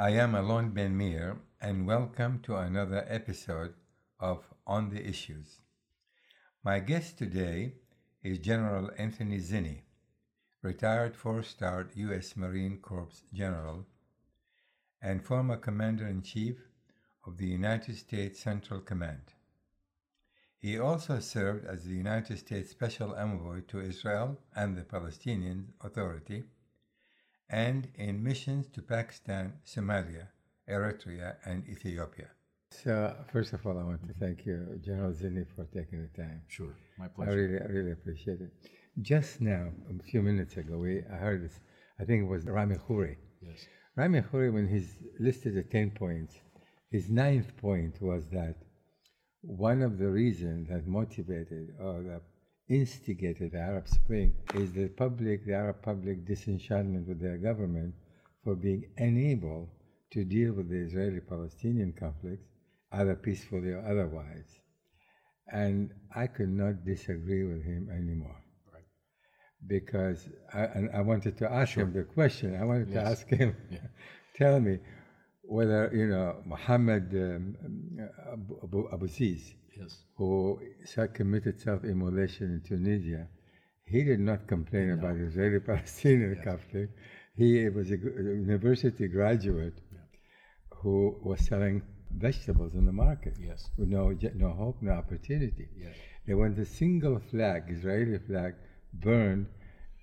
I am Alon Ben Meir, and welcome to another episode of On the Issues. My guest today is General Anthony Zinni, retired four star U.S. Marine Corps General and former Commander in Chief of the United States Central Command. He also served as the United States Special Envoy to Israel and the Palestinian Authority and in missions to Pakistan, Somalia, Eritrea, and Ethiopia. So, first of all, I want to thank you, General Zinni, for taking the time. Sure, my pleasure. I really, I really appreciate it. Just now, a few minutes ago, we, I heard this, I think it was Rami Khouri. Yes. Rami Khouri, when he's listed the 10 points, his ninth point was that one of the reasons that motivated or that instigated the Arab Spring is the public, the Arab public disenchantment with their government for being unable to deal with the Israeli-Palestinian conflicts, either peacefully or otherwise. And I could not disagree with him anymore. Right. Because I, and I wanted to ask Sure. him the question. I wanted to ask him, Yeah. tell me whether you know Muhammad um, Abu, Abu, Abu Ziz, Yes. who committed self-immolation in Tunisia, he did not complain about the Israeli-Palestinian Yes. conflict. He was a university graduate Yeah. who was selling vegetables in the market Yes. with no, no hope, no opportunity. Yes. And when the single flag, Israeli flag, burned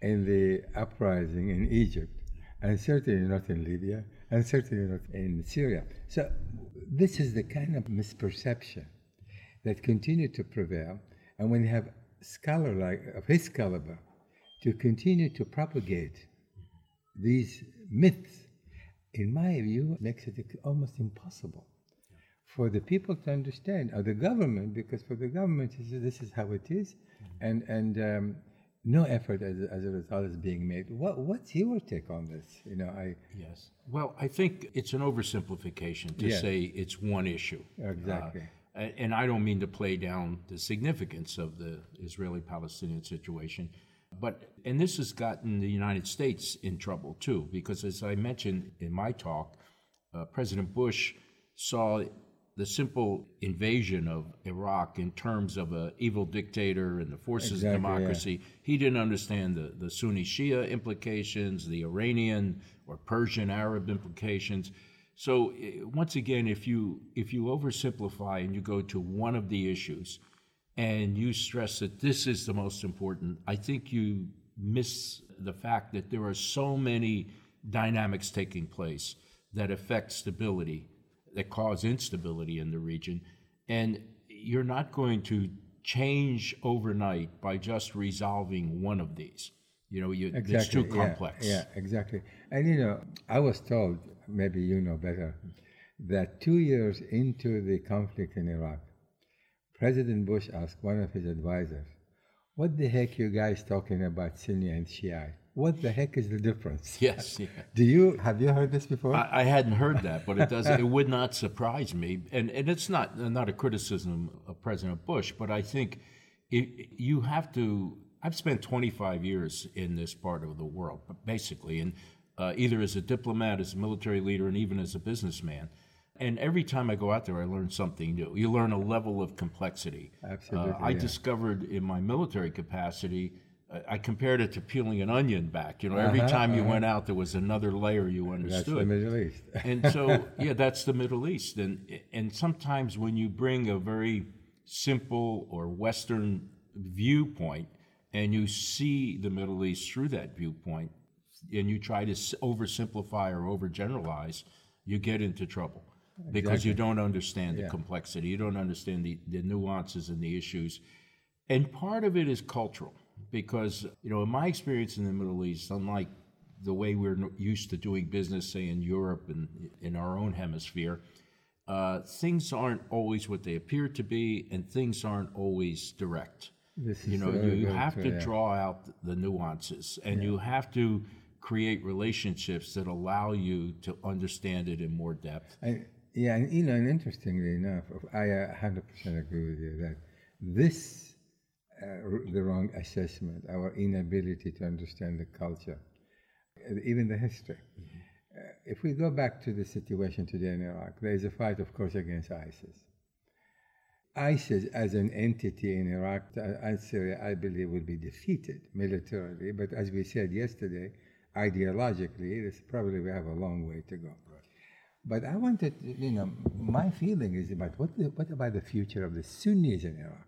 in the uprising in Egypt, and certainly not in Libya, and certainly not in Syria. So this is the kind of misperception that continue to prevail. And when you have scholar like of his caliber to continue to propagate these myths, in my view, makes it almost impossible for the people to understand, or the government, because for the government, this is- this is how it is, and and um, no effort as, as a result is being made. What what's your take on this? You know, I Yes. Well, I think it's an oversimplification to Yeah. say it's one issue. Exactly. Uh, and I don't mean to play down the significance of the Israeli Palestinian situation. But, and this has gotten the United States in trouble too, because as I mentioned in my talk, uh, President Bush saw the simple invasion of Iraq in terms of an evil dictator and the forces Exactly, of yeah. democracy. He didn't understand the, the Sunni Shia implications, the Iranian or Persian Arab implications. So eh, once again, if you if you oversimplify and you go to one of the issues, and you stress that this is the most important, I think you miss the fact that there are so many dynamics taking place that affect stability, that cause instability in the region, and you're not going to change overnight by just resolving one of these. You know, you, it's too yeah, complex. Yeah, exactly. And you know, I was told, maybe you know better, that two years into the conflict in Iraq, President Bush asked one of his advisors, "What the heck you guys talking about Sunni and Shia? What the heck is the difference?" Yes. Yeah. Do you have you heard this before? I, I hadn't heard that, but it does. it would not surprise me, and and it's not not a criticism of President Bush, but I think it, you have to. I've spent 25 years in this part of the world, basically, and uh, either as a diplomat, as a military leader, and even as a businessman. And every time I go out there, I learn something new. You learn a level of complexity. Absolutely, Uh, I yeah. discovered in my military capacity. uh, I compared it to peeling an onion back. You know, every Uh-huh, time you went out, there was another layer you understood. That's the Middle East. and so yeah that's the middle east and and sometimes when you bring a very simple or western viewpoint and you see the middle east through that viewpoint and you try to oversimplify or overgeneralize you get into trouble because you don't understand the Yeah. complexity you don't understand the, the nuances and the issues and part of it is cultural because, you know, in my experience in the Middle East, unlike the way we're used to doing business, say in Europe and in our own hemisphere, uh, things aren't always what they appear to be, and things aren't always direct. This You know, you have to yeah. draw out the nuances, and you have to create relationships that allow you to understand it in more depth. And, yeah, and you know, and interestingly enough, I uh, 100% agree with you that this, uh, the wrong assessment, our inability to understand the culture, uh, even the history, if we go back to the situation today in Iraq, there is a fight, of course, against ISIS. ISIS as an entity in Iraq and Syria, I believe, will be defeated militarily. But as we said yesterday, ideologically, this probably we have a long way to go. But I wanted, you know, my feeling is about what, the, what about the future of the Sunnis in Iraq?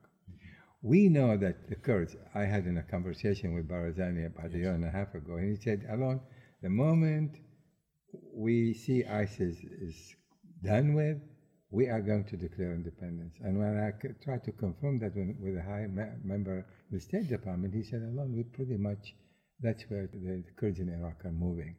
We know that the Kurds, I had in a conversation with Barzani about yes. a year and a half ago, and he said, Alon, the moment we see ISIS is done with, we are going to declare independence. And when I tried to confirm that with a high member of the State Department, he said, Alon, we pretty much, that's where the Kurds in Iraq are moving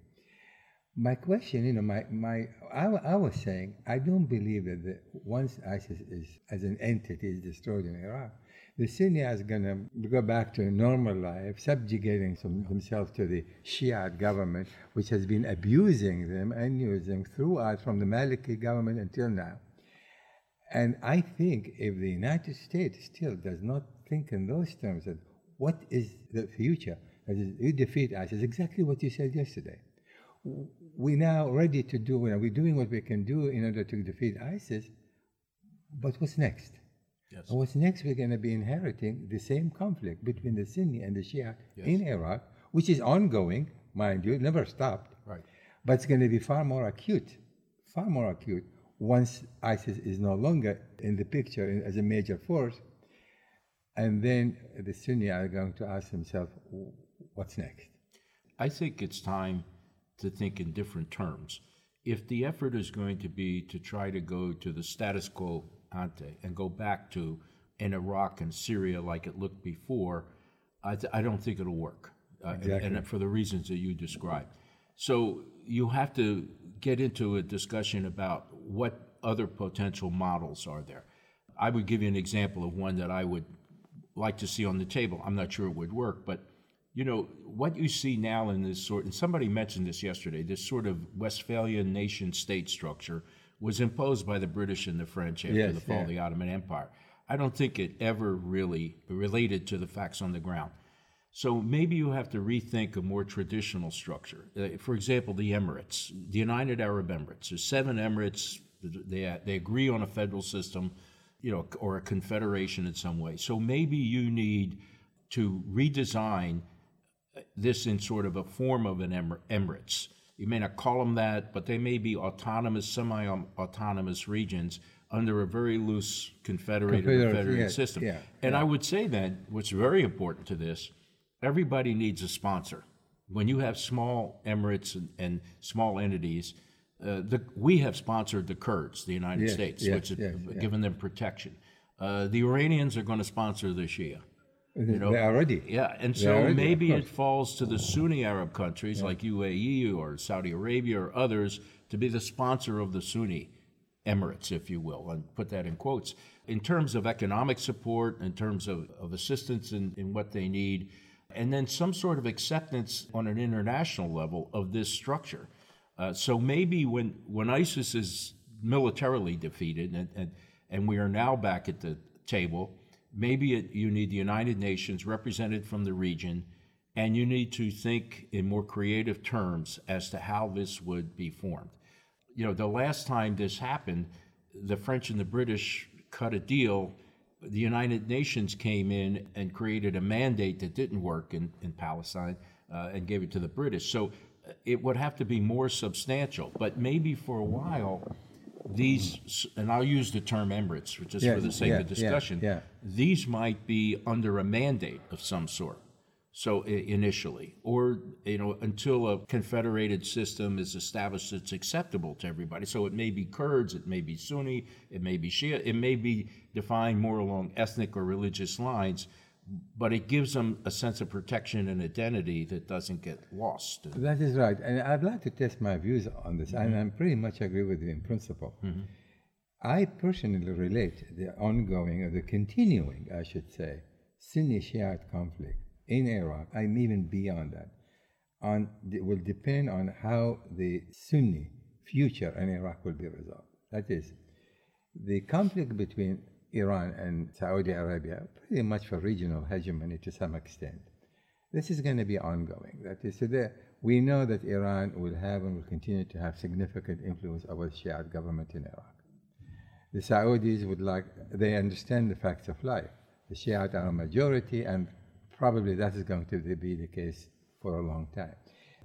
my question, you know, my, my I, I was saying, I don't believe that the, once ISIS is, as an entity is destroyed in Iraq, the Sunni is going to go back to a normal life, subjugating some, themselves to the Shiite government, which has been abusing them and using throughout from the Maliki government until now. And I think if the United States still does not think in those terms, that what is the future? Is, you defeat ISIS, exactly what you said yesterday we're now ready to do, you know, we're doing what we can do in order to defeat ISIS, but what's next? Yes. And what's next? We're going to be inheriting the same conflict between the Sunni and the Shia yes. in Iraq, which is ongoing, mind you, it never stopped. Right. But it's going to be far more acute, far more acute once ISIS is no longer in the picture as a major force. And then the Sunni are going to ask themselves, what's next? I think it's time to think in different terms. If the effort is going to be to try to go to the status quo ante and go back to in Iraq and Syria like it looked before, I, th- I don't think it'll work. Uh, exactly. and, and for the reasons that you described. So you have to get into a discussion about what other potential models are there. I would give you an example of one that I would like to see on the table. I'm not sure it would work, but you know, what you see now in this sort, and somebody mentioned this yesterday, this sort of Westphalian nation state structure was imposed by the British and the French after yes, the fall yeah. of the Ottoman Empire. I don't think it ever really related to the facts on the ground. So maybe you have to rethink a more traditional structure. Uh, for example, the Emirates, the United Arab Emirates. There's seven Emirates. They, they agree on a federal system, you know, or a confederation in some way. So maybe you need to redesign this in sort of a form of an Emir- Emirates. You may not call them that, but they may be autonomous, semi autonomous regions under a very loose confederated federated yeah, system. Yeah, and yeah. I would say then, what's very important to this, everybody needs a sponsor. When you have small Emirates and, and small entities, uh, the, we have sponsored the Kurds, the United States, which has given them protection. Uh, the Iranians are going to sponsor the Shia. You know, already. Yeah, and so maybe it falls to the Sunni Arab countries yeah. like UAE or Saudi Arabia or others to be the sponsor of the Sunni Emirates, if you will, and put that in quotes. In terms of economic support, in terms of, of assistance in, in what they need, and then some sort of acceptance on an international level of this structure. Uh, so maybe when, when ISIS is militarily defeated and, and, and we are now back at the table, maybe it, you need the United Nations represented from the region, and you need to think in more creative terms as to how this would be formed. You know, the last time this happened, the French and the British cut a deal. The United Nations came in and created a mandate that didn't work in, in Palestine uh, and gave it to the British. So uh, it would have to be more substantial. But maybe for a while, these, and I'll use the term Emirates just for the sake yeah, of discussion. yeah. These might be under a mandate of some sort. So initially, or you know, until a confederated system is established that's acceptable to everybody. So it may be Kurds, it may be Sunni, it may be Shia, it may be defined more along ethnic or religious lines but it gives them a sense of protection and identity that doesn't get lost. That is right. And I'd like to test my views on this, mm-hmm. and I pretty much agree with you in principle. Mm-hmm. I personally relate the ongoing or the continuing, I should say, Sunni Shiite conflict in Iraq, I'm even beyond that, on it will depend on how the Sunni future in Iraq will be resolved. That is, the conflict between Iran and Saudi Arabia pretty much for regional hegemony to some extent. This is going to be ongoing. That is, so we know that Iran will have and will continue to have significant influence over the Shiite government in Iraq. The Saudis would like, they understand the facts of life. The Shiite are a majority, and probably that is going to be the case for a long time.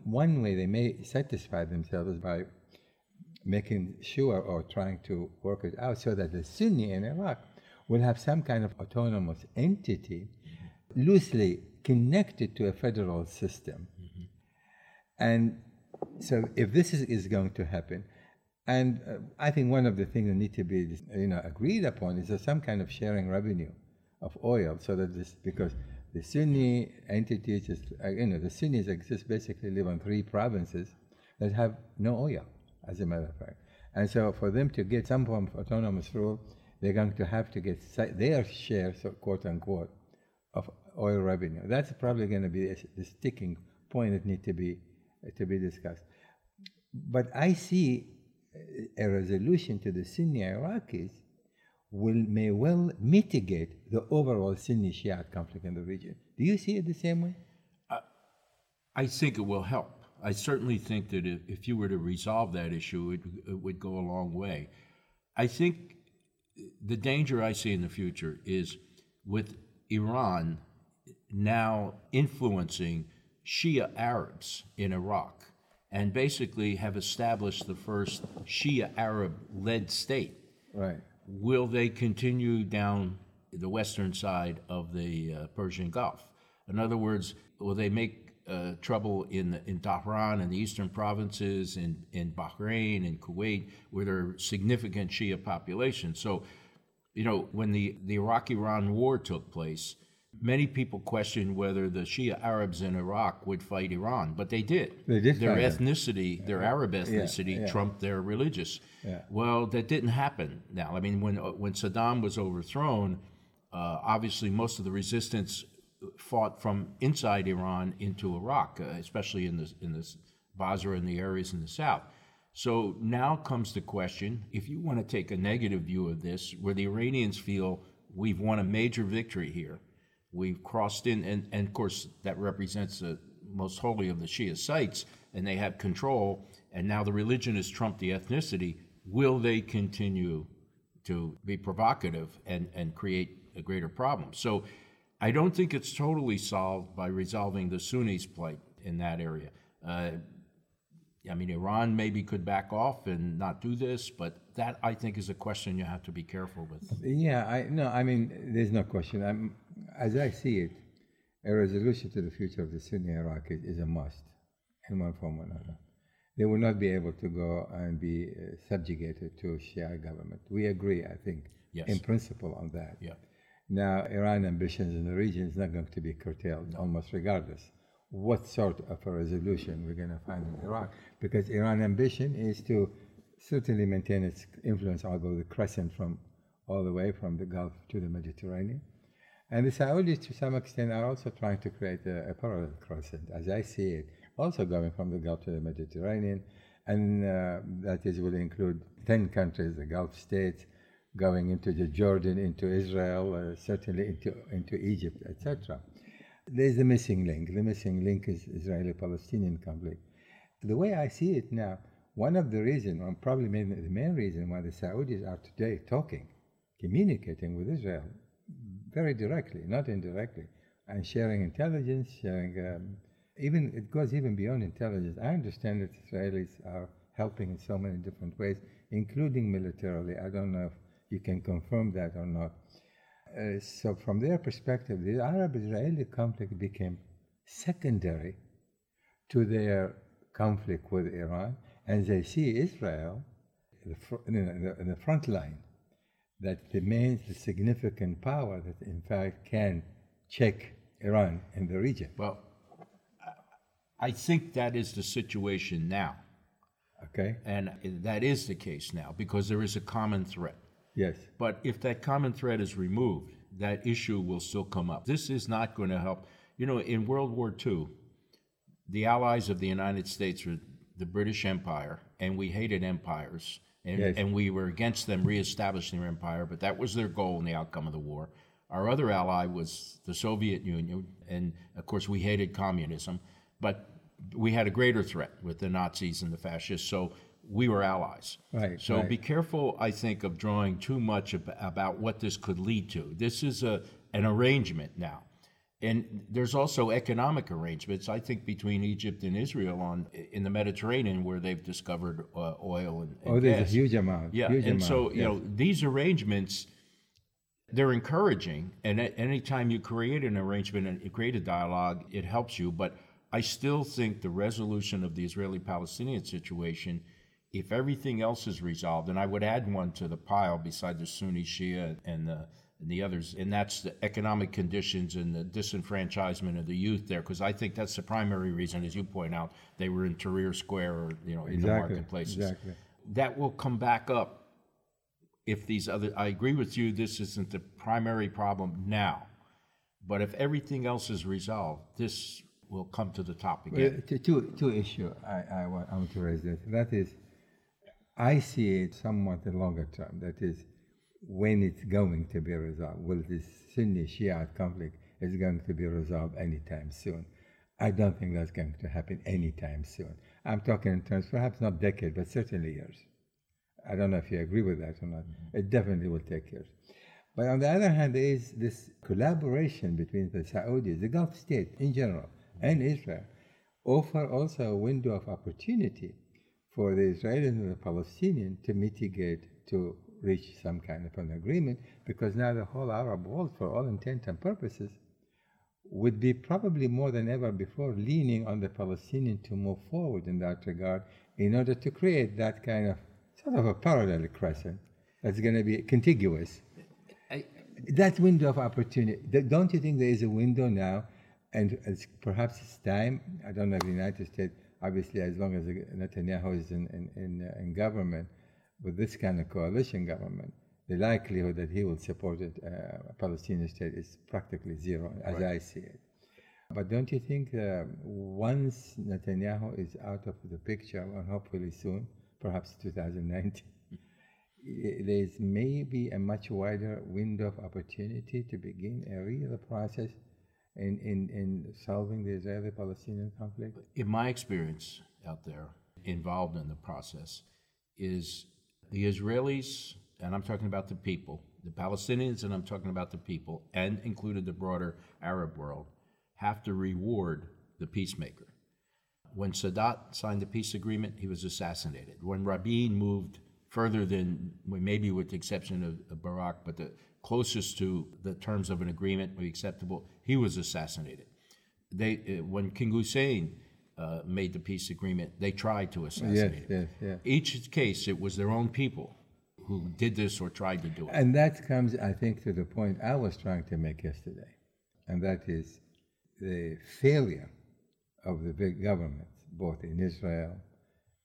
One way they may satisfy themselves is by making sure or trying to work it out so that the Sunni in Iraq will have some kind of autonomous entity loosely connected to a federal system. Mm-hmm. And so if this is, is going to happen, and uh, I think one of the things that need to be you know agreed upon is some kind of sharing revenue of oil, so that this because the Sunni entities, just, uh, you know, the Sunnis exist basically live on three provinces that have no oil, as a matter of fact. And so for them to get some form of autonomous rule, they're going to have to get their share, so quote unquote, of oil revenue. That's probably going to be the sticking point that needs to be to be discussed. But I see a resolution to the Sunni Iraqis will may well mitigate the overall Sunni Shiite conflict in the region. Do you see it the same way? Uh, I think it will help. I certainly think that if, if you were to resolve that issue, it, it, would go a long way. I think the danger I see in the future is with Iran now influencing Shia Arabs in Iraq and basically have established the first Shia Arab led state. Right will they continue down the western side of the uh, Persian Gulf? In other words, will they make uh, trouble in in Tehran and the eastern provinces, in in Bahrain and Kuwait, where there are significant Shia populations? So, you know, when the the Iraq-Iran war took place, Many people questioned whether the Shia Arabs in Iraq would fight Iran, but they did. They did. Their ethnicity, their Arab ethnicity, yeah, yeah. trumped their religious. Yeah. Well, that didn't happen. Now, I mean, when when Saddam was overthrown, uh, obviously most of the resistance fought from inside Iran into Iraq, uh, especially in the in the Basra and the areas in the south. So now comes the question: if you want to take a negative view of this, where the Iranians feel we've won a major victory here We've crossed in, and, and of course, that represents the most holy of the Shia sites, and they have control, and now the religion has trumped the ethnicity. Will they continue to be provocative and, and create a greater problem? So I don't think it's totally solved by resolving the Sunnis' plight in that area. Uh, I mean, Iran maybe could back off and not do this, but that I think is a question you have to be careful with. Yeah, I no, I mean, there's no question. I'm, as I see it, a resolution to the future of the Sunni Iraq is, a must in one form or another. They will not be able to go and be uh, subjugated to Shia government. We agree, I think, yes. in principle on that. Yeah. Now, Iran ambitions in the region is not going to be curtailed, almost regardless what sort of a resolution we're going to find in Iraq, because Iran ambition is to certainly maintain its influence over the crescent from all the way from the Gulf to the Mediterranean. And the Saudis, to some extent, are also trying to create a, a parallel crescent, as I see it, also going from the Gulf to the Mediterranean. And uh, that is will include 10 countries, the Gulf states, going into the Jordan, into Israel, uh, certainly into, into Egypt, etc. There's the missing link. The missing link is Israeli-Palestinian conflict. The way I see it now, one of the reasons, or probably the main reason why the Saudis are today talking, communicating with Israel very directly, not indirectly, and sharing intelligence, sharing um, even it goes even beyond intelligence. I understand that Israelis are helping in so many different ways, including militarily. I don't know if you can confirm that or not. Uh, so, from their perspective, the Arab-Israeli conflict became secondary to their conflict with Iran, and they see Israel in the, in the front line that remains the significant power that, in fact, can check Iran in the region. Well, I think that is the situation now. Okay. And that is the case now because there is a common threat. Yes. But if that common threat is removed, that issue will still come up. This is not going to help. You know, in World War II, the allies of the United States were the British Empire, and we hated empires, and, yes. and we were against them reestablishing their empire, but that was their goal in the outcome of the war. Our other ally was the Soviet Union, and of course, we hated communism. But we had a greater threat with the Nazis and the fascists, so we were allies. Right, So right. be careful, I think, of drawing too much ab- about what this could lead to. This is a an arrangement now. And there's also economic arrangements, I think, between Egypt and Israel on in the Mediterranean, where they've discovered uh, oil and, and Oh, there's gas. a huge amount. Yeah, huge and amount, so you yes. know these arrangements, they're encouraging, and a- anytime you create an arrangement and you create a dialogue, it helps you. But I still think the resolution of the Israeli-Palestinian situation, if everything else is resolved, and I would add one to the pile beside the Sunni Shia and the and the others, and that's the economic conditions and the disenfranchisement of the youth there, because I think that's the primary reason, as you point out, they were in Tahrir Square or you know in the marketplaces exactly. that will come back up if these other i agree with you this isn't the primary problem now but if everything else is resolved this will come to the top Well, again two, two, two issue I, I, want, I want to raise this. That is, I see it somewhat in longer term. That is, when it's going to be resolved. Will this Sunni Shiite conflict is going to be resolved anytime soon? I don't think that's going to happen anytime soon. I'm talking in terms, perhaps not decade, but certainly years. I don't know if you agree with that or not. Mm-hmm. It definitely will take years. But on the other hand, there is this collaboration between the Saudis, the Gulf states in general, and Israel, offer also a window of opportunity for the Israelis and the Palestinians to mitigate, to reach some kind of an agreement, because now the whole Arab world, for all intents and purposes, would be probably more than ever before leaning on the Palestinian to move forward in that regard in order to create that kind of sort of a parallel crescent that's going to be contiguous. I, That window of opportunity, don't you think there is a window now? And perhaps it's time, I don't know if the United States, obviously, as long as Netanyahu is in, in, in, uh, in government, with this kind of coalition government, the likelihood that he will support it, uh, a Palestinian state is practically zero, as I see it. But don't you think uh, once Netanyahu is out of the picture, and hopefully soon, perhaps 2019, i- there's maybe a much wider window of opportunity to begin a real process in, in, in solving the Israeli Palestinian conflict? in my experience out there involved in the process is the israelis and i'm talking about the people the palestinians and i'm talking about the people and included the broader arab world have to reward the peacemaker when Sadat signed the peace agreement, he was assassinated. When Rabin moved further than, maybe with the exception of, of Barak, but the closest to the terms of an agreement would be acceptable, he was assassinated. They, uh, when King Hussein uh, made the peace agreement, they tried to assassinate him. yes, yes. Each case, it was their own people who did this or tried to do it. And that comes, I think, to the point I was trying to make yesterday, and that is the failure of the big governments, both in Israel,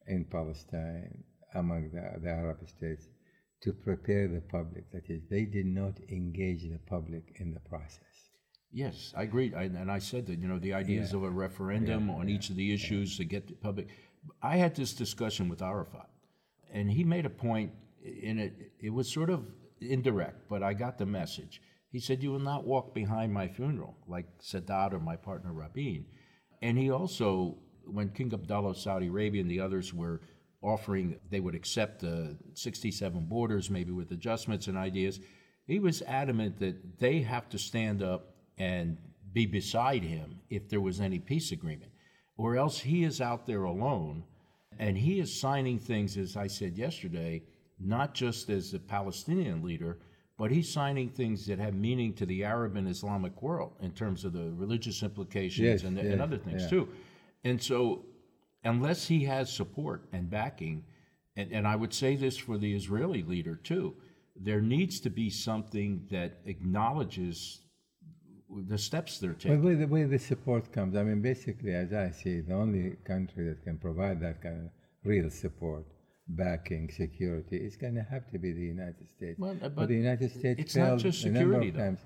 in Palestine, among the, the Arab states, to prepare the public. That is, they did not engage the public in the process. Yes, I agree, I, and I said that you know the ideas of a referendum on each of the issues to get the public. I had this discussion with Arafat, and he made a point in it. It was sort of indirect, but I got the message. He said, "You will not walk behind my funeral like Sadat or my partner Rabin," and he also, when King Abdullah of Saudi Arabia and the others were offering they would accept the 67 borders, maybe with adjustments and ideas. He was adamant that they have to stand up and be beside him if there was any peace agreement, or else he is out there alone and he is signing things, as I said yesterday, not just as a Palestinian leader, but he's signing things that have meaning to the Arab and Islamic world in terms of the religious implications Yes, and, yes, and other things yeah. too. And so, unless he has support and backing, and, and I would say this for the Israeli leader too, there needs to be something that acknowledges the steps they're taking. the way the way the support comes, I mean, basically, as I see, it, the only country that can provide that kind of real support, backing, security, is going to have to be the United States. Well, uh, but, but the United States it's not failed just a number security, of though. times.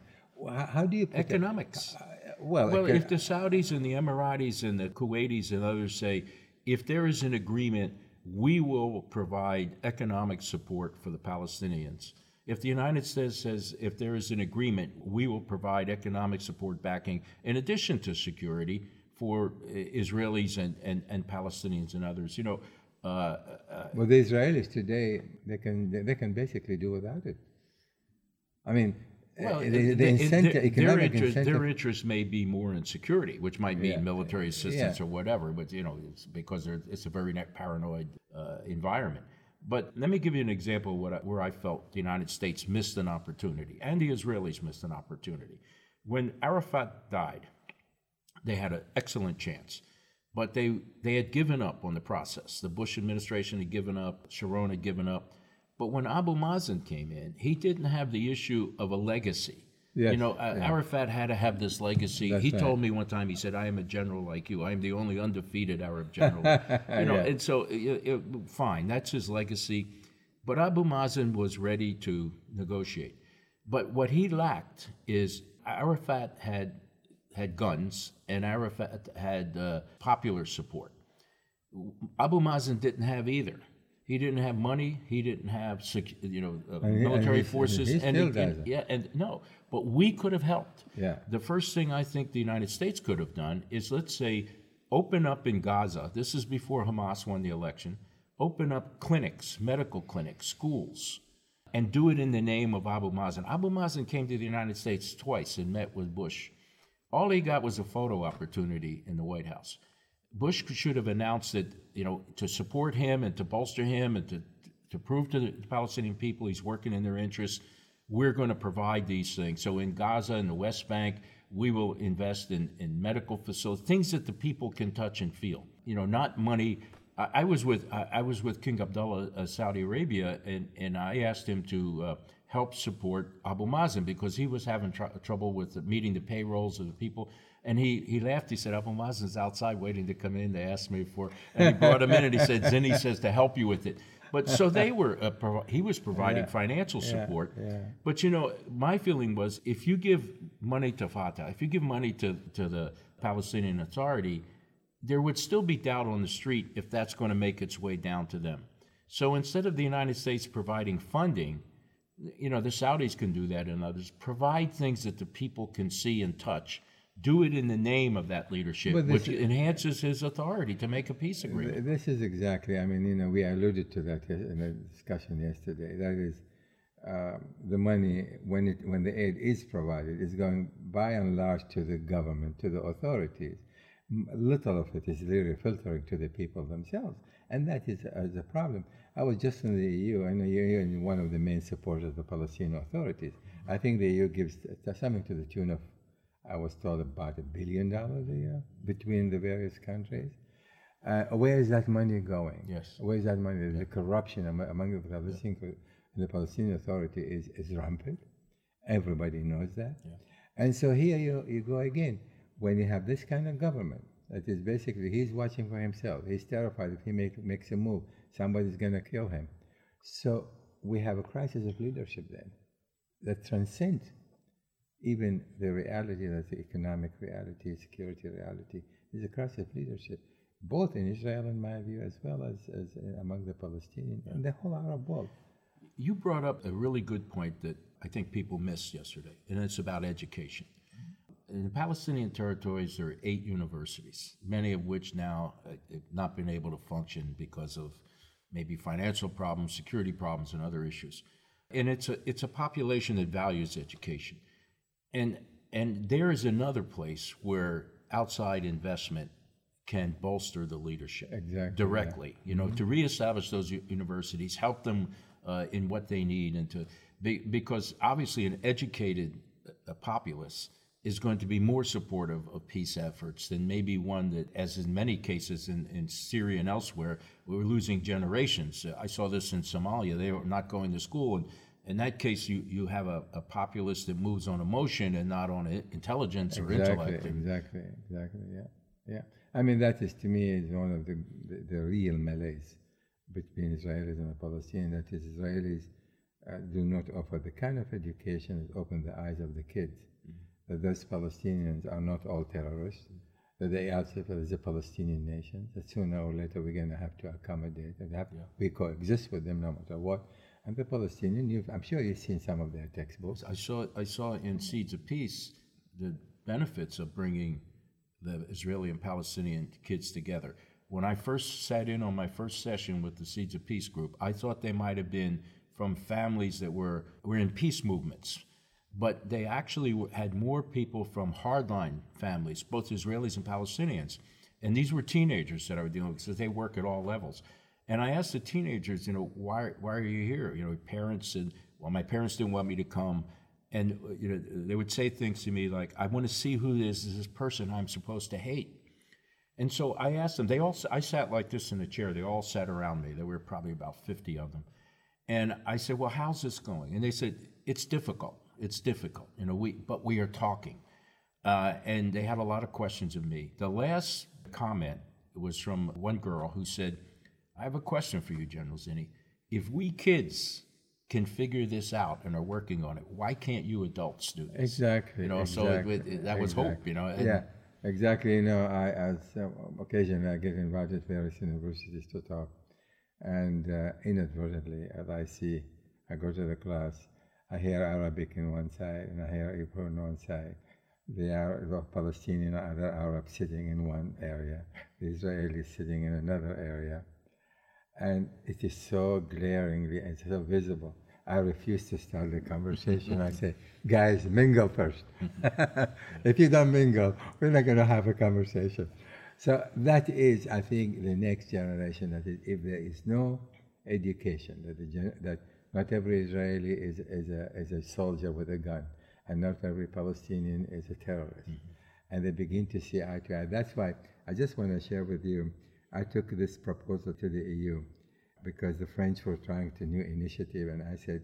How, do you Economics. Well, Well, econ- if the Saudis and the Emiratis and the Kuwaitis and others say, if there is an agreement, we will provide economic support for the Palestinians. If the United States says, if there is an agreement, we will provide economic support backing, in addition to security, for Israelis and, and, and Palestinians and others. You know, uh, uh, Well, the Israelis today, they can they can basically do without it. I mean, well, the, the incentive, their, economic interest, incentive. their interest may be more in security, which might mean Yeah. military assistance Yeah. or whatever. But you know, it's because it's a very paranoid uh, environment. But let me give you an example of what I, where I felt the United States missed an opportunity, and the Israelis missed an opportunity. When Arafat died, they had an excellent chance. But they, they had given up on the process. The Bush administration had given up, Sharon had given up. But when Abu Mazen came in, he didn't have the issue of a legacy. Yes, you know, uh, Arafat had to have this legacy. That's he right. told me one time, he said, I am a general like you. I am the only undefeated Arab general. you know, Yeah. and so, uh, uh, fine, that's his legacy. But Abu Mazen was ready to negotiate. But what he lacked is Arafat had had guns and Arafat had uh, popular support. Abu Mazen didn't have either. He didn't have money. He didn't have you know uh, And military and forces. he and, and- yeah, and no, but we could have helped. Yeah. The first thing I think the United States could have done is let's say open up in Gaza. This is before Hamas won the election. Open up clinics, medical clinics, schools, and do it in the name of Abu Mazen. Abu Mazen came to the United States twice and met with Bush. All he got was a photo opportunity in the White House. Bush should have announced that, you know, to support him and to bolster him and to, to prove to the Palestinian people he's working in their interests, we're going to provide these things. So in Gaza and the West Bank, we will invest in, in medical facilities, things that the people can touch and feel. You know, not money. I, I was with I, I was with King Abdullah, uh, Saudi Arabia, and, and I asked him to uh, help support Abu Mazen because he was having tr- trouble with meeting the payrolls of the people. And he, he laughed. He said, Abu Mazen's outside waiting to come in. They asked me for, and he brought him in and he said, Zinni says to help you with it. But so they were, uh, he was providing financial support. Yeah. But you know, my feeling was if you give money to Fatah, if you give money to, to the Palestinian Authority, there would still be doubt on the street if that's going to make its way down to them. So instead of the United States providing funding, you know, the Saudis can do that and others, provide things that the people can see and touch. Do it in the name of that leadership, which enhances his authority to make a peace agreement. This is exactly, I mean, you know, we alluded to that in the discussion yesterday. That is, uh, the money, when, it, when the aid is provided, is going by and large to the government, to the authorities. Little of it is really filtering to the people themselves. And that is, uh, the problem. I was just in the EU, I know you're one of the main supporters of the Palestinian authorities. I think the EU gives something to the tune of, I was told, about a billion dollars a year between the various countries. Uh, where is that money going? Yes. Where is that money? The corruption among, among the Palestinian the Palestinian Authority is, is rampant. Everybody knows that. Yeah. And so here you, you go again. When you have this kind of government, that is basically he's watching for himself. He's terrified if he make, makes a move, somebody's going to kill him. So we have a crisis of leadership then that transcends even the reality that's the economic reality, security reality, is a crisis of leadership, both in Israel, in my view, as well as, as uh, among the Palestinians and the whole Arab world. You brought up a really good point that I think people missed yesterday, and it's about education. In the Palestinian territories, there are eight universities, many of which now uh, have not been able to function because of maybe financial problems, security problems, and other issues. And it's a, it's a population that values education. And, and there is another place where outside investment can bolster the leadership Exactly, directly. You know, to reestablish those universities, help them uh, in what they need, and to be, because obviously an educated uh, populace is going to be more supportive of peace efforts than maybe one that, as in many cases in, in Syria and elsewhere, we're losing generations. I saw this in Somalia; they were not going to school, and in that case, you, you have a, a populace that moves on emotion and not on intelligence or Exactly, intellect. And- exactly, exactly. Yeah, yeah. I mean, that is to me is one of the the, the real malaise between Israelis and the Palestinians. That is, Israelis uh, do not offer the kind of education that opens the eyes of the kids. That those Palestinians are not all terrorists. That they also is a Palestinian nation. That sooner or later we're going to have to accommodate and have we coexist with them no matter what. And the Palestinian, you've, I'm sure you've seen some of their textbooks. I saw I saw in Seeds of Peace the benefits of bringing the Israeli and Palestinian kids together. When I first sat in on my first session with the Seeds of Peace group, I thought they might have been from families that were, were in peace movements. But they actually had more people from hardline families, both Israelis and Palestinians. And these were teenagers that I was dealing with because they work at all levels. And I asked the teenagers, you know, why, why are you here? You know, parents said, well, my parents didn't want me to come. And, uh, you know, they would say things to me like, I want to see who this is this person I'm supposed to hate. And so I asked them, they all, I sat like this in a chair. They all sat around me. There were probably about 50 of them. And I said, well, how's this going? And they said, it's difficult. It's difficult, you know, we, but we are talking. Uh, and they had a lot of questions of me. The last comment was from one girl who said, I have a question for you, General Zinni. If we kids can figure this out and are working on it, why can't you adults do this? Exactly. You know, exactly, so it, it, that was exactly. hope, you know. and- yeah, exactly. You know, I as occasionally I get invited to various universities to talk, and uh, inadvertently, as I see, I go to the class, I hear Arabic in one side and I hear Hebrew on one side. The, Arab, the Palestinian and other Arab sitting in one area, the Israelis sitting in another area, and it is so glaringly and so visible. I refuse to start the conversation. I say, guys, mingle first. if you don't mingle, we're not going to have a conversation. So that is, I think, the next generation. That is, if there is no education, that, the that not every Israeli is, is, a, is a soldier with a gun, and not every Palestinian is a terrorist. Mm-hmm. And they begin to see eye to eye. That's why I just want to share with you. I took this proposal to the EU because the French were trying to new initiative, and I said,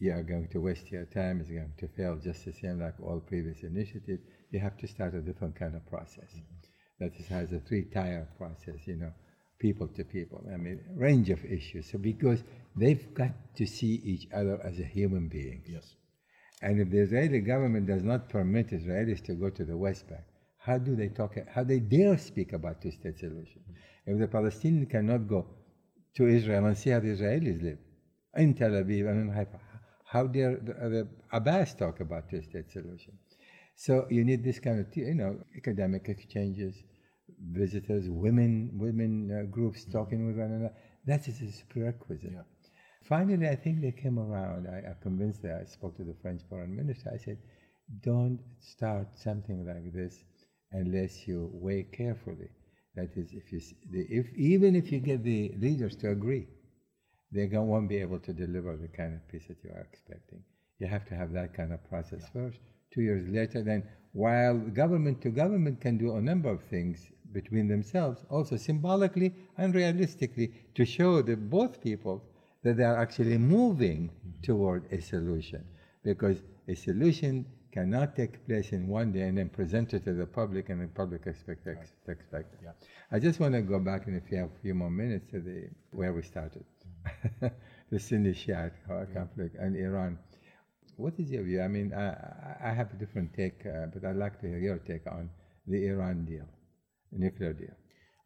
you are going to waste your time. It's going to fail just the same like all previous initiatives. You have to start a different kind of process. Mm-hmm. That is, has a three-tier process. You know, people to people. I mean, range of issues. So because they've got to see each other as a human being. Yes. And if the Israeli government does not permit Israelis to go to the West Bank, how do they talk? How they dare speak about two-state solution? If the Palestinians cannot go to Israel and see how the Israelis live in Tel Aviv and in Haifa, how dare the, the Abbas talk about two-state solution? So you need this kind of, you know, academic exchanges, visitors, women, women uh, groups talking with one another. That is a prerequisite. Yeah. Finally, I think they came around. I, I convinced them. I spoke to the French foreign minister. I said, don't start something like this unless you weigh carefully. That is, if you, if, even if you get the leaders to agree, they won't be able to deliver the kind of peace that you are expecting. You have to have that kind of process first. Two years later, then, while government to government can do a number of things between themselves, also symbolically and realistically, to show that both people that they are actually moving toward a solution, because a solution cannot take place in one day and then present it to the public and the public expect, ex- expect it. Yeah. I just want to go back, and if you have a few more minutes, to the where we started, the Sunni uh, conflict and Iran. What is your view? I mean, I, I- I have a different take, uh, but I'd like to hear your take on the Iran deal, the nuclear deal.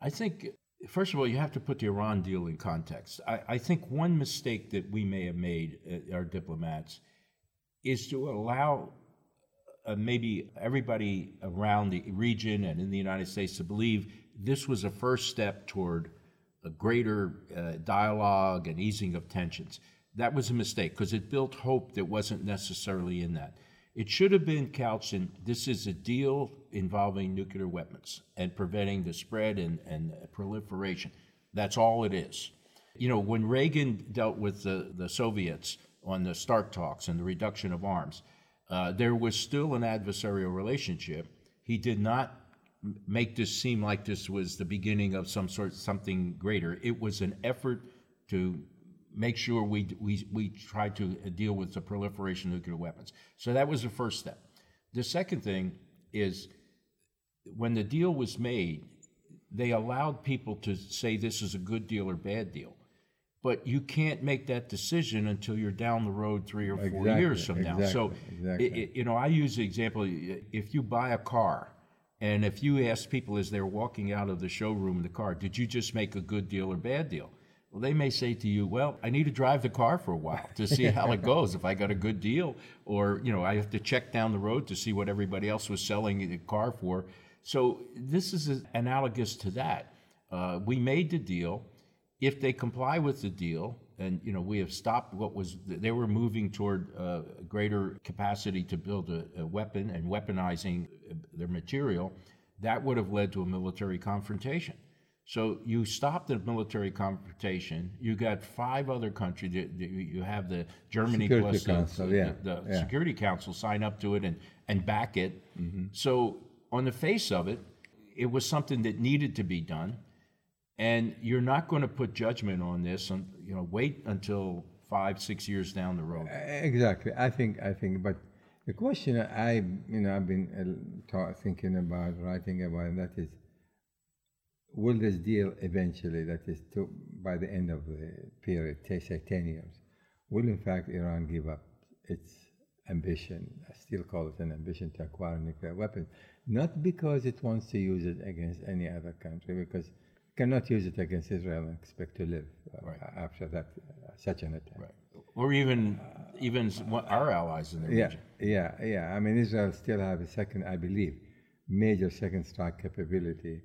I think, first of all, you have to put the Iran deal in context. I, I think one mistake that we may have made, uh, our diplomats, is to allow uh, maybe everybody around the region and in the United States to believe this was a first step toward a greater uh, dialogue and easing of tensions. That was a mistake because it built hope that wasn't necessarily in that. It should have been couched in this is a deal involving nuclear weapons and preventing the spread and, and proliferation. That's all it is. You know, when Reagan dealt with the, the Soviets on the START talks and the reduction of arms, uh, there was still an adversarial relationship. He did not make this seem like this was the beginning of some sort something greater. It was an effort to make sure we we we tried to deal with the proliferation of nuclear weapons. So that was the first step. The second thing is when the deal was made, they allowed people to say this is a good deal or bad deal. But you can't make that decision until you're down the road three or four Exactly, years from now. So, exactly, exactly. i- i- you know, I use the example if you buy a car, and if you ask people as they're walking out of the showroom in the car, did you just make a good deal or bad deal? Well, they may say to you, well, I need to drive the car for a while to see how it goes, if I got a good deal, or, you know, I have to check down the road to see what everybody else was selling the car for. So this is analogous to that. Uh, we made the deal. If they comply with the deal, and you know we have stopped what was they were moving toward uh, greater capacity to build a, a, weapon and weaponizing their material, that would have led to a military confrontation. So you stop the military confrontation. You got five other countries. You have the Germany Security plus Council, the, yeah, the, yeah. Security Council sign up to it and, and back it. So on the face of it, it was something that needed to be done. And you're not going to put judgment on this. And you know, wait until five, six years down the road. Exactly. I think. I think. But the question I, you know, I've been uh, ta- thinking about, writing about, that is, will this deal eventually, that is, to, by the end of the period, say ten years, will in fact Iran give up its ambition? I still call it an ambition to acquire nuclear weapons, not because it wants to use it against any other country, because it cannot use it against Israel and expect to live uh, after that uh, such an attack. Right. Or even even our allies in the Yeah, region. yeah, yeah. I mean, Israel still have a second, I believe, major second strike capability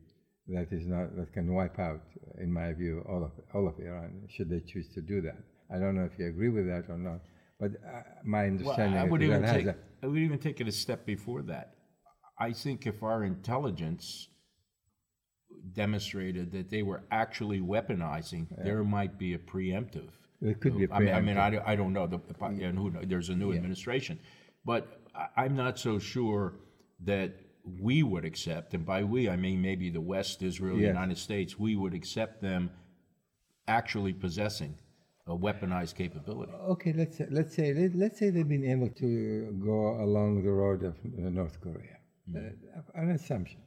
that is not that can wipe out, in my view, all of all of Iran. Should they choose to do that? I don't know if you agree with that or not, but uh, my Well, understanding I is would even take I would even take it a step before that. I think if our intelligence demonstrated that they were actually weaponizing, there might be a preemptive. It could be a I mean, I mean. I, don't- I don't know. The, and who there's a new administration, but I'm not so sure that we would accept, and by we I mean maybe the West, Israel, the United States, we would accept them actually possessing a weaponized capability. okay. Let's say, let's say let, let's say they've been able to go along the road of North Korea. Uh, an assumption.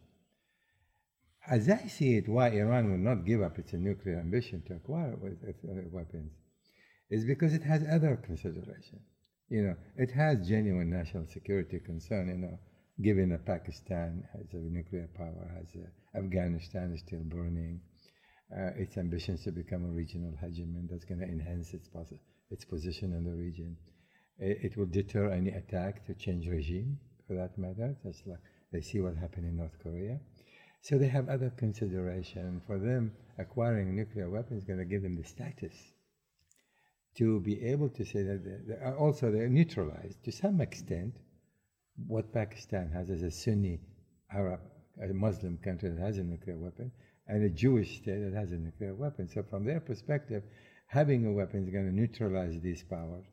As I see it, why Iran will not give up its nuclear ambition to acquire its, uh, weapons is because it has other consideration. You know, it has genuine national security concern. You know, given that Pakistan has a nuclear power, has uh, Afghanistan is still burning, uh, its ambitions to become a regional hegemon that's going to enhance its its position in the region. It, it will deter any attack to change regime, for that matter. That's like they see what happened in North Korea. So they have other consideration. For them, acquiring nuclear weapons is going to give them the status to be able to say that they, are uh, also they're neutralized to some extent what Pakistan has as a Sunni Arab, a Muslim country that has a nuclear weapon, and a Jewish state that has a nuclear weapon. So from their perspective, having a weapon is going to neutralize these powers,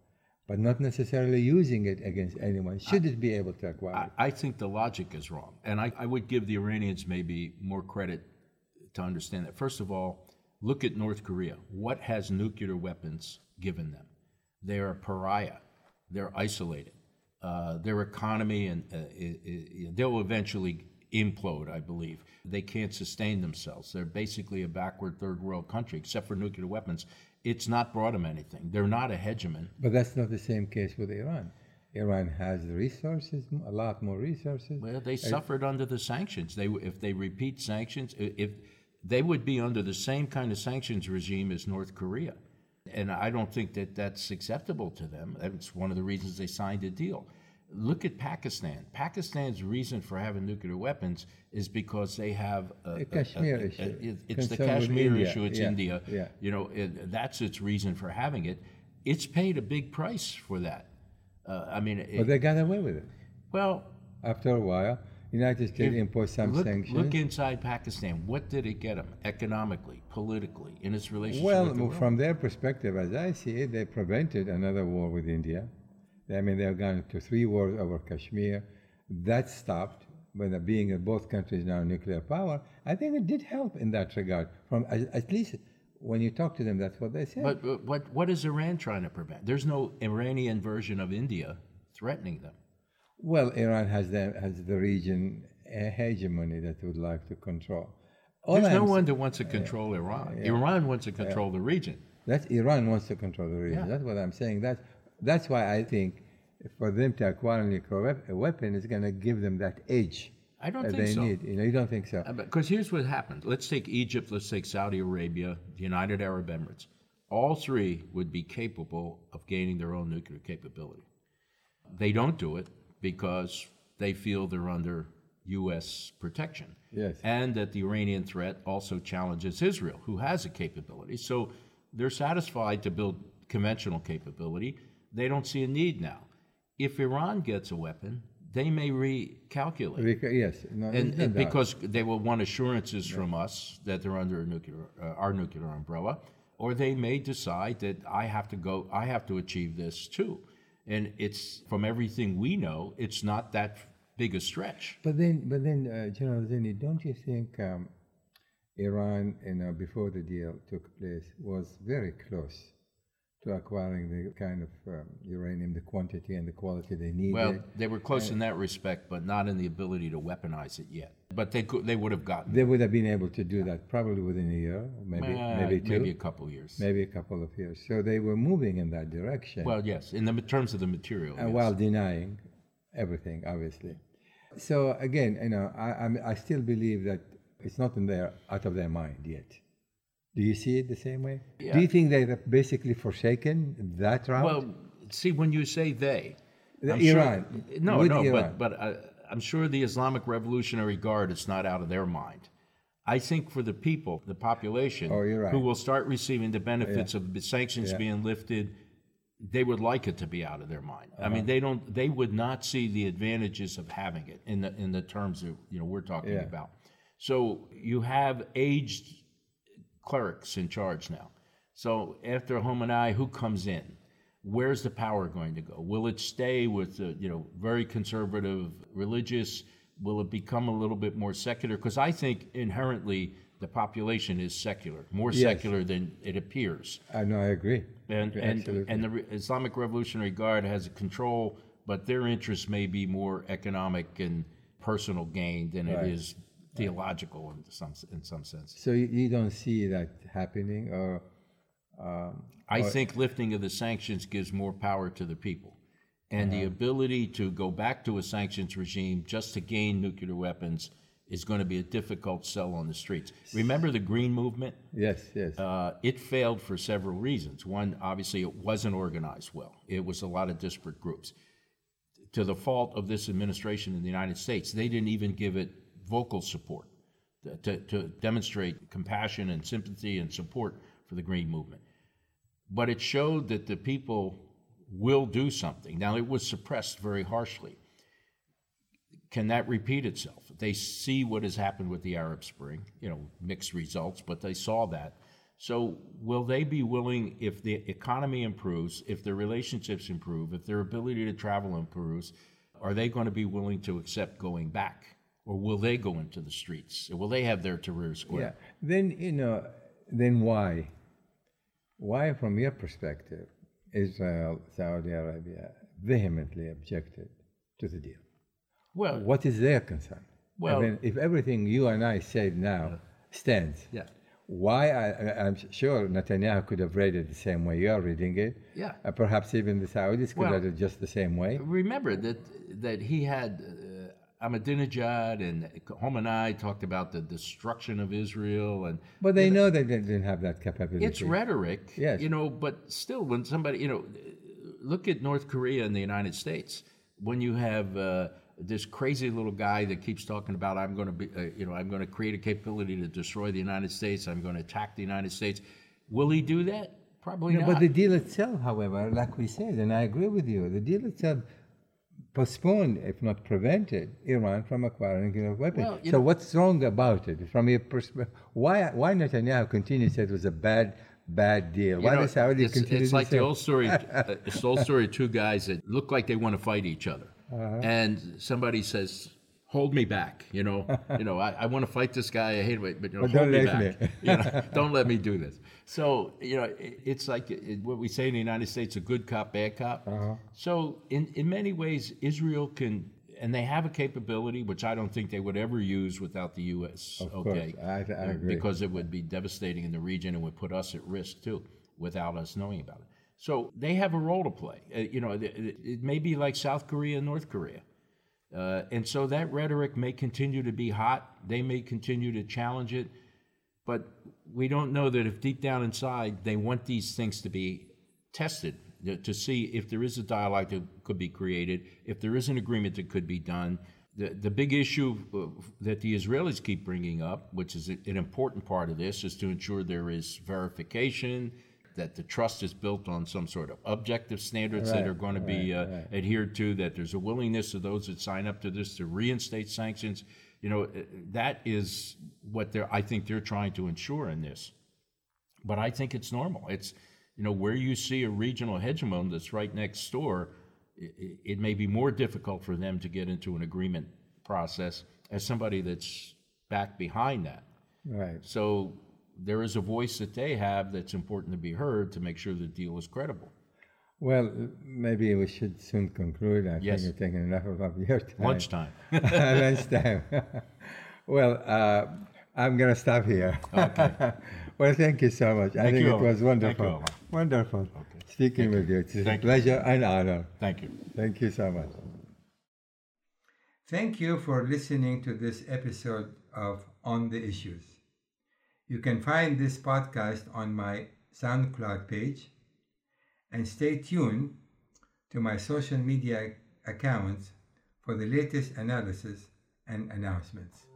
but not necessarily using it against anyone. Should it be able to acquire it? I, I think the logic is wrong. And I, I would give the Iranians maybe more credit to understand that. First of all, look at North Korea. What has nuclear weapons given them? They're a pariah, they're isolated. Uh, their economy and uh, i- i- they'll eventually implode, I believe. They can't sustain themselves. They're basically a backward third world country, except for nuclear weapons. It's not brought them anything. They're not a hegemon. But that's not the same case with Iran. Iran has the resources, a lot more resources. Well, they suffered under the sanctions. They, if they repeat sanctions, if they would be under the same kind of sanctions regime as North Korea, and I don't think that that's acceptable to them. That's one of the reasons they signed a deal. Look at Pakistan. Pakistan's reason for having nuclear weapons is because they have a, The Kashmir a- a- issue. it- it's the Kashmir issue. It's Yeah, India. yeah. You know, it, that's its reason for having it. It's paid a big price for that. Uh, I mean, it, But they got away with it. well, After a while, United States imposed some look, sanctions. Look inside Pakistan. What did it get them economically, politically, in its relationship Well, with the from their perspective, as I see it, they prevented another war with India. I mean, they've gone to three wars over Kashmir. That stopped. When uh, being that both countries now nuclear power, I think it did help in that regard. From at least when you talk to them, that's what they say. But, but what what is Iran trying to prevent? There's no Iranian version of India threatening them. well, Iran has the has the region a hegemony that would like to control. All There's no I'm one that wants to control Iran. Iran wants to control the region. That's Iran wants to control the region. Yeah. That's what I'm saying. That's that's why I think for them to acquire a nuclear weapon is going to give them that edge I don't think they so. need. You know, you don't think so? Because here's what happened. Let's take Egypt, let's take Saudi Arabia, the United Arab Emirates. All three would be capable of gaining their own nuclear capability. They don't do it because they feel they're under U.S. protection. Yes. And that the Iranian threat also challenges Israel, who has a capability. So they're satisfied to build conventional capability. They don't see a need now. If Iran gets a weapon, they may recalculate. Yes, no, And, no and because they will want assurances from us that they're under a nuclear, uh, our nuclear umbrella, or they may decide that I have to go, I have to achieve this too. And it's from everything we know, it's not that big a stretch. But then, but then, uh, General Zinni, don't you think um, Iran, you know, before the deal took place, was very close to acquiring the kind of um, uranium, the quantity and the quality they needed? Well, they were close in that respect, but not in the ability to weaponize it yet. But they could, they would have gotten they would have been able to do that probably within a year, maybe, uh, maybe two, maybe a couple of years. maybe a couple of years. So they were moving in that direction. Well, yes, in the terms of the material. uh, yes. while denying everything, obviously. So again, you know, I, I'm, I still believe that it's not in their out of their mind yet. Do you see it the same way? Yeah. Do you think they've basically forsaken that route? Well, see, when you say they, The I'm sure- Iran, no, no, Iran. but but uh, I'm sure the Islamic Revolutionary Guard, it's not out of their mind. I think for the people, the population, Oh, right. who will start receiving the benefits of the sanctions Yeah. being lifted, they would like it to be out of their mind. I Uh-huh. mean, they don't. They would not see the advantages of having it in the in the terms that you know we're talking Yeah. about. So you have aged clerics in charge now. So after Khamenei, who comes in? Where's the power going to go? Will it stay with the you know very conservative religious? Will it become a little bit more secular? Because I think inherently the population is secular, more Yes. secular than it appears. I know, I agree. And and, absolutely. and the Re- Islamic Revolutionary Guard has a control, but their interests may be more economic and personal gain than Right. it is theological in some in some sense. so you, you don't see that happening, or um, I think lifting of the sanctions gives more power to the people. And Uh-huh. the ability to go back to a sanctions regime just to gain nuclear weapons is going to be a difficult sell on the streets. Remember the Green Movement? yes, yes, Uh, it failed for several reasons. One, obviously, it wasn't organized well, it was a lot of disparate groups. To the fault of this administration in the United States, they didn't even give it vocal support to, to demonstrate compassion and sympathy and support for the Green Movement. But it showed that the people will do something. Now, it was suppressed very harshly. Can that repeat itself? They see what has happened with the Arab Spring, you know, mixed results, but they saw that. So, will they be willing, if the economy improves, if their relationships improve, if their ability to travel improves, are they going to be willing to accept going back? Or will they go into the streets? Or will they have their Tahrir Square? yeah. Then you know, then why? Why, from your perspective, Israel, Saudi Arabia vehemently objected to the deal? Well, What is their concern? Well- I mean, if everything you and I said now stands, yeah. why? I, I'm sure Netanyahu could have read it the same way you are reading it. Yeah. Uh, perhaps even the Saudis could Well- read it just the same way. Remember that that he had uh, Ahmadinejad and Khomeini talked about the destruction of Israel, and But they know that they didn't have that capability. it's rhetoric, Yes. you know. But still, when somebody, you know, look at North Korea and the United States. When you have uh, this crazy little guy that keeps talking about, I'm going to be, uh, you know, I'm going to create a capability to destroy the United States. I'm going to attack the United States. Will he do that? Probably No, not. but the deal itself, however, like we said, and I agree with you, the deal itself postponed, if not prevented, Iran from acquiring nuclear weapons. Well, so know- what's wrong about it? From your perspective, why why Netanyahu continues to say it was a bad bad deal? Why know, the Saudis it's, continue it's to like say the old story. uh, it's the old story of two guys that look like they want to fight each other, Uh-huh. and somebody says, "Hold me back." You know, you know, I, I want to fight this guy. I hate it, but you know, But hold don't me let back. me. you know, don't let me do this. So you know, it, it's like it, what we say in the United States: a good cop, bad cop. Uh-huh. So in in many ways, Israel can. And they have a capability which I don't think they would ever use without the U.S. Of course, okay, I- I Uh, agree. because it would be devastating in the region and would put us at risk too, without us knowing about it. So they have a role to play. Uh, you know, it it may be like South Korea and North Korea, uh, and so that rhetoric may continue to be hot. They may continue to challenge it, but we don't know that if deep down inside they want these things to be tested to- see if there is a dialogue that could be created, if there is an agreement that could be done, the, the big issue uh, that the Israelis keep bringing up, which is an important part of this, is to ensure there is verification, that the trust is built on some sort of objective standards that are going to be right, uh, right. adhered to, that there's a willingness of those that sign up to this to reinstate sanctions. You know, uh, that is what they're, I think they're trying to ensure in this. But I think it's normal. It's, you know, where you see a regional hegemon that's right next door, it, it may be more difficult for them to get into an agreement process as somebody that's back behind that. Right. So there is a voice that they have that's important to be heard to make sure the deal is credible. Well, maybe we should soon conclude. I Yes. think you've taken enough of your time. Lunchtime. Lunchtime. well, uh, I'm going to stop here. Okay. well, thank you so much. Thank I think you, it was Omar. Thank you, wonderful. Omar. Wonderful speaking with you. It's a Thank you. pleasure and honor. Thank you. Thank you so much. Thank you for listening to this episode of On the Issues. You can find this podcast on my SoundCloud page and stay tuned to my social media accounts for the latest analysis and announcements.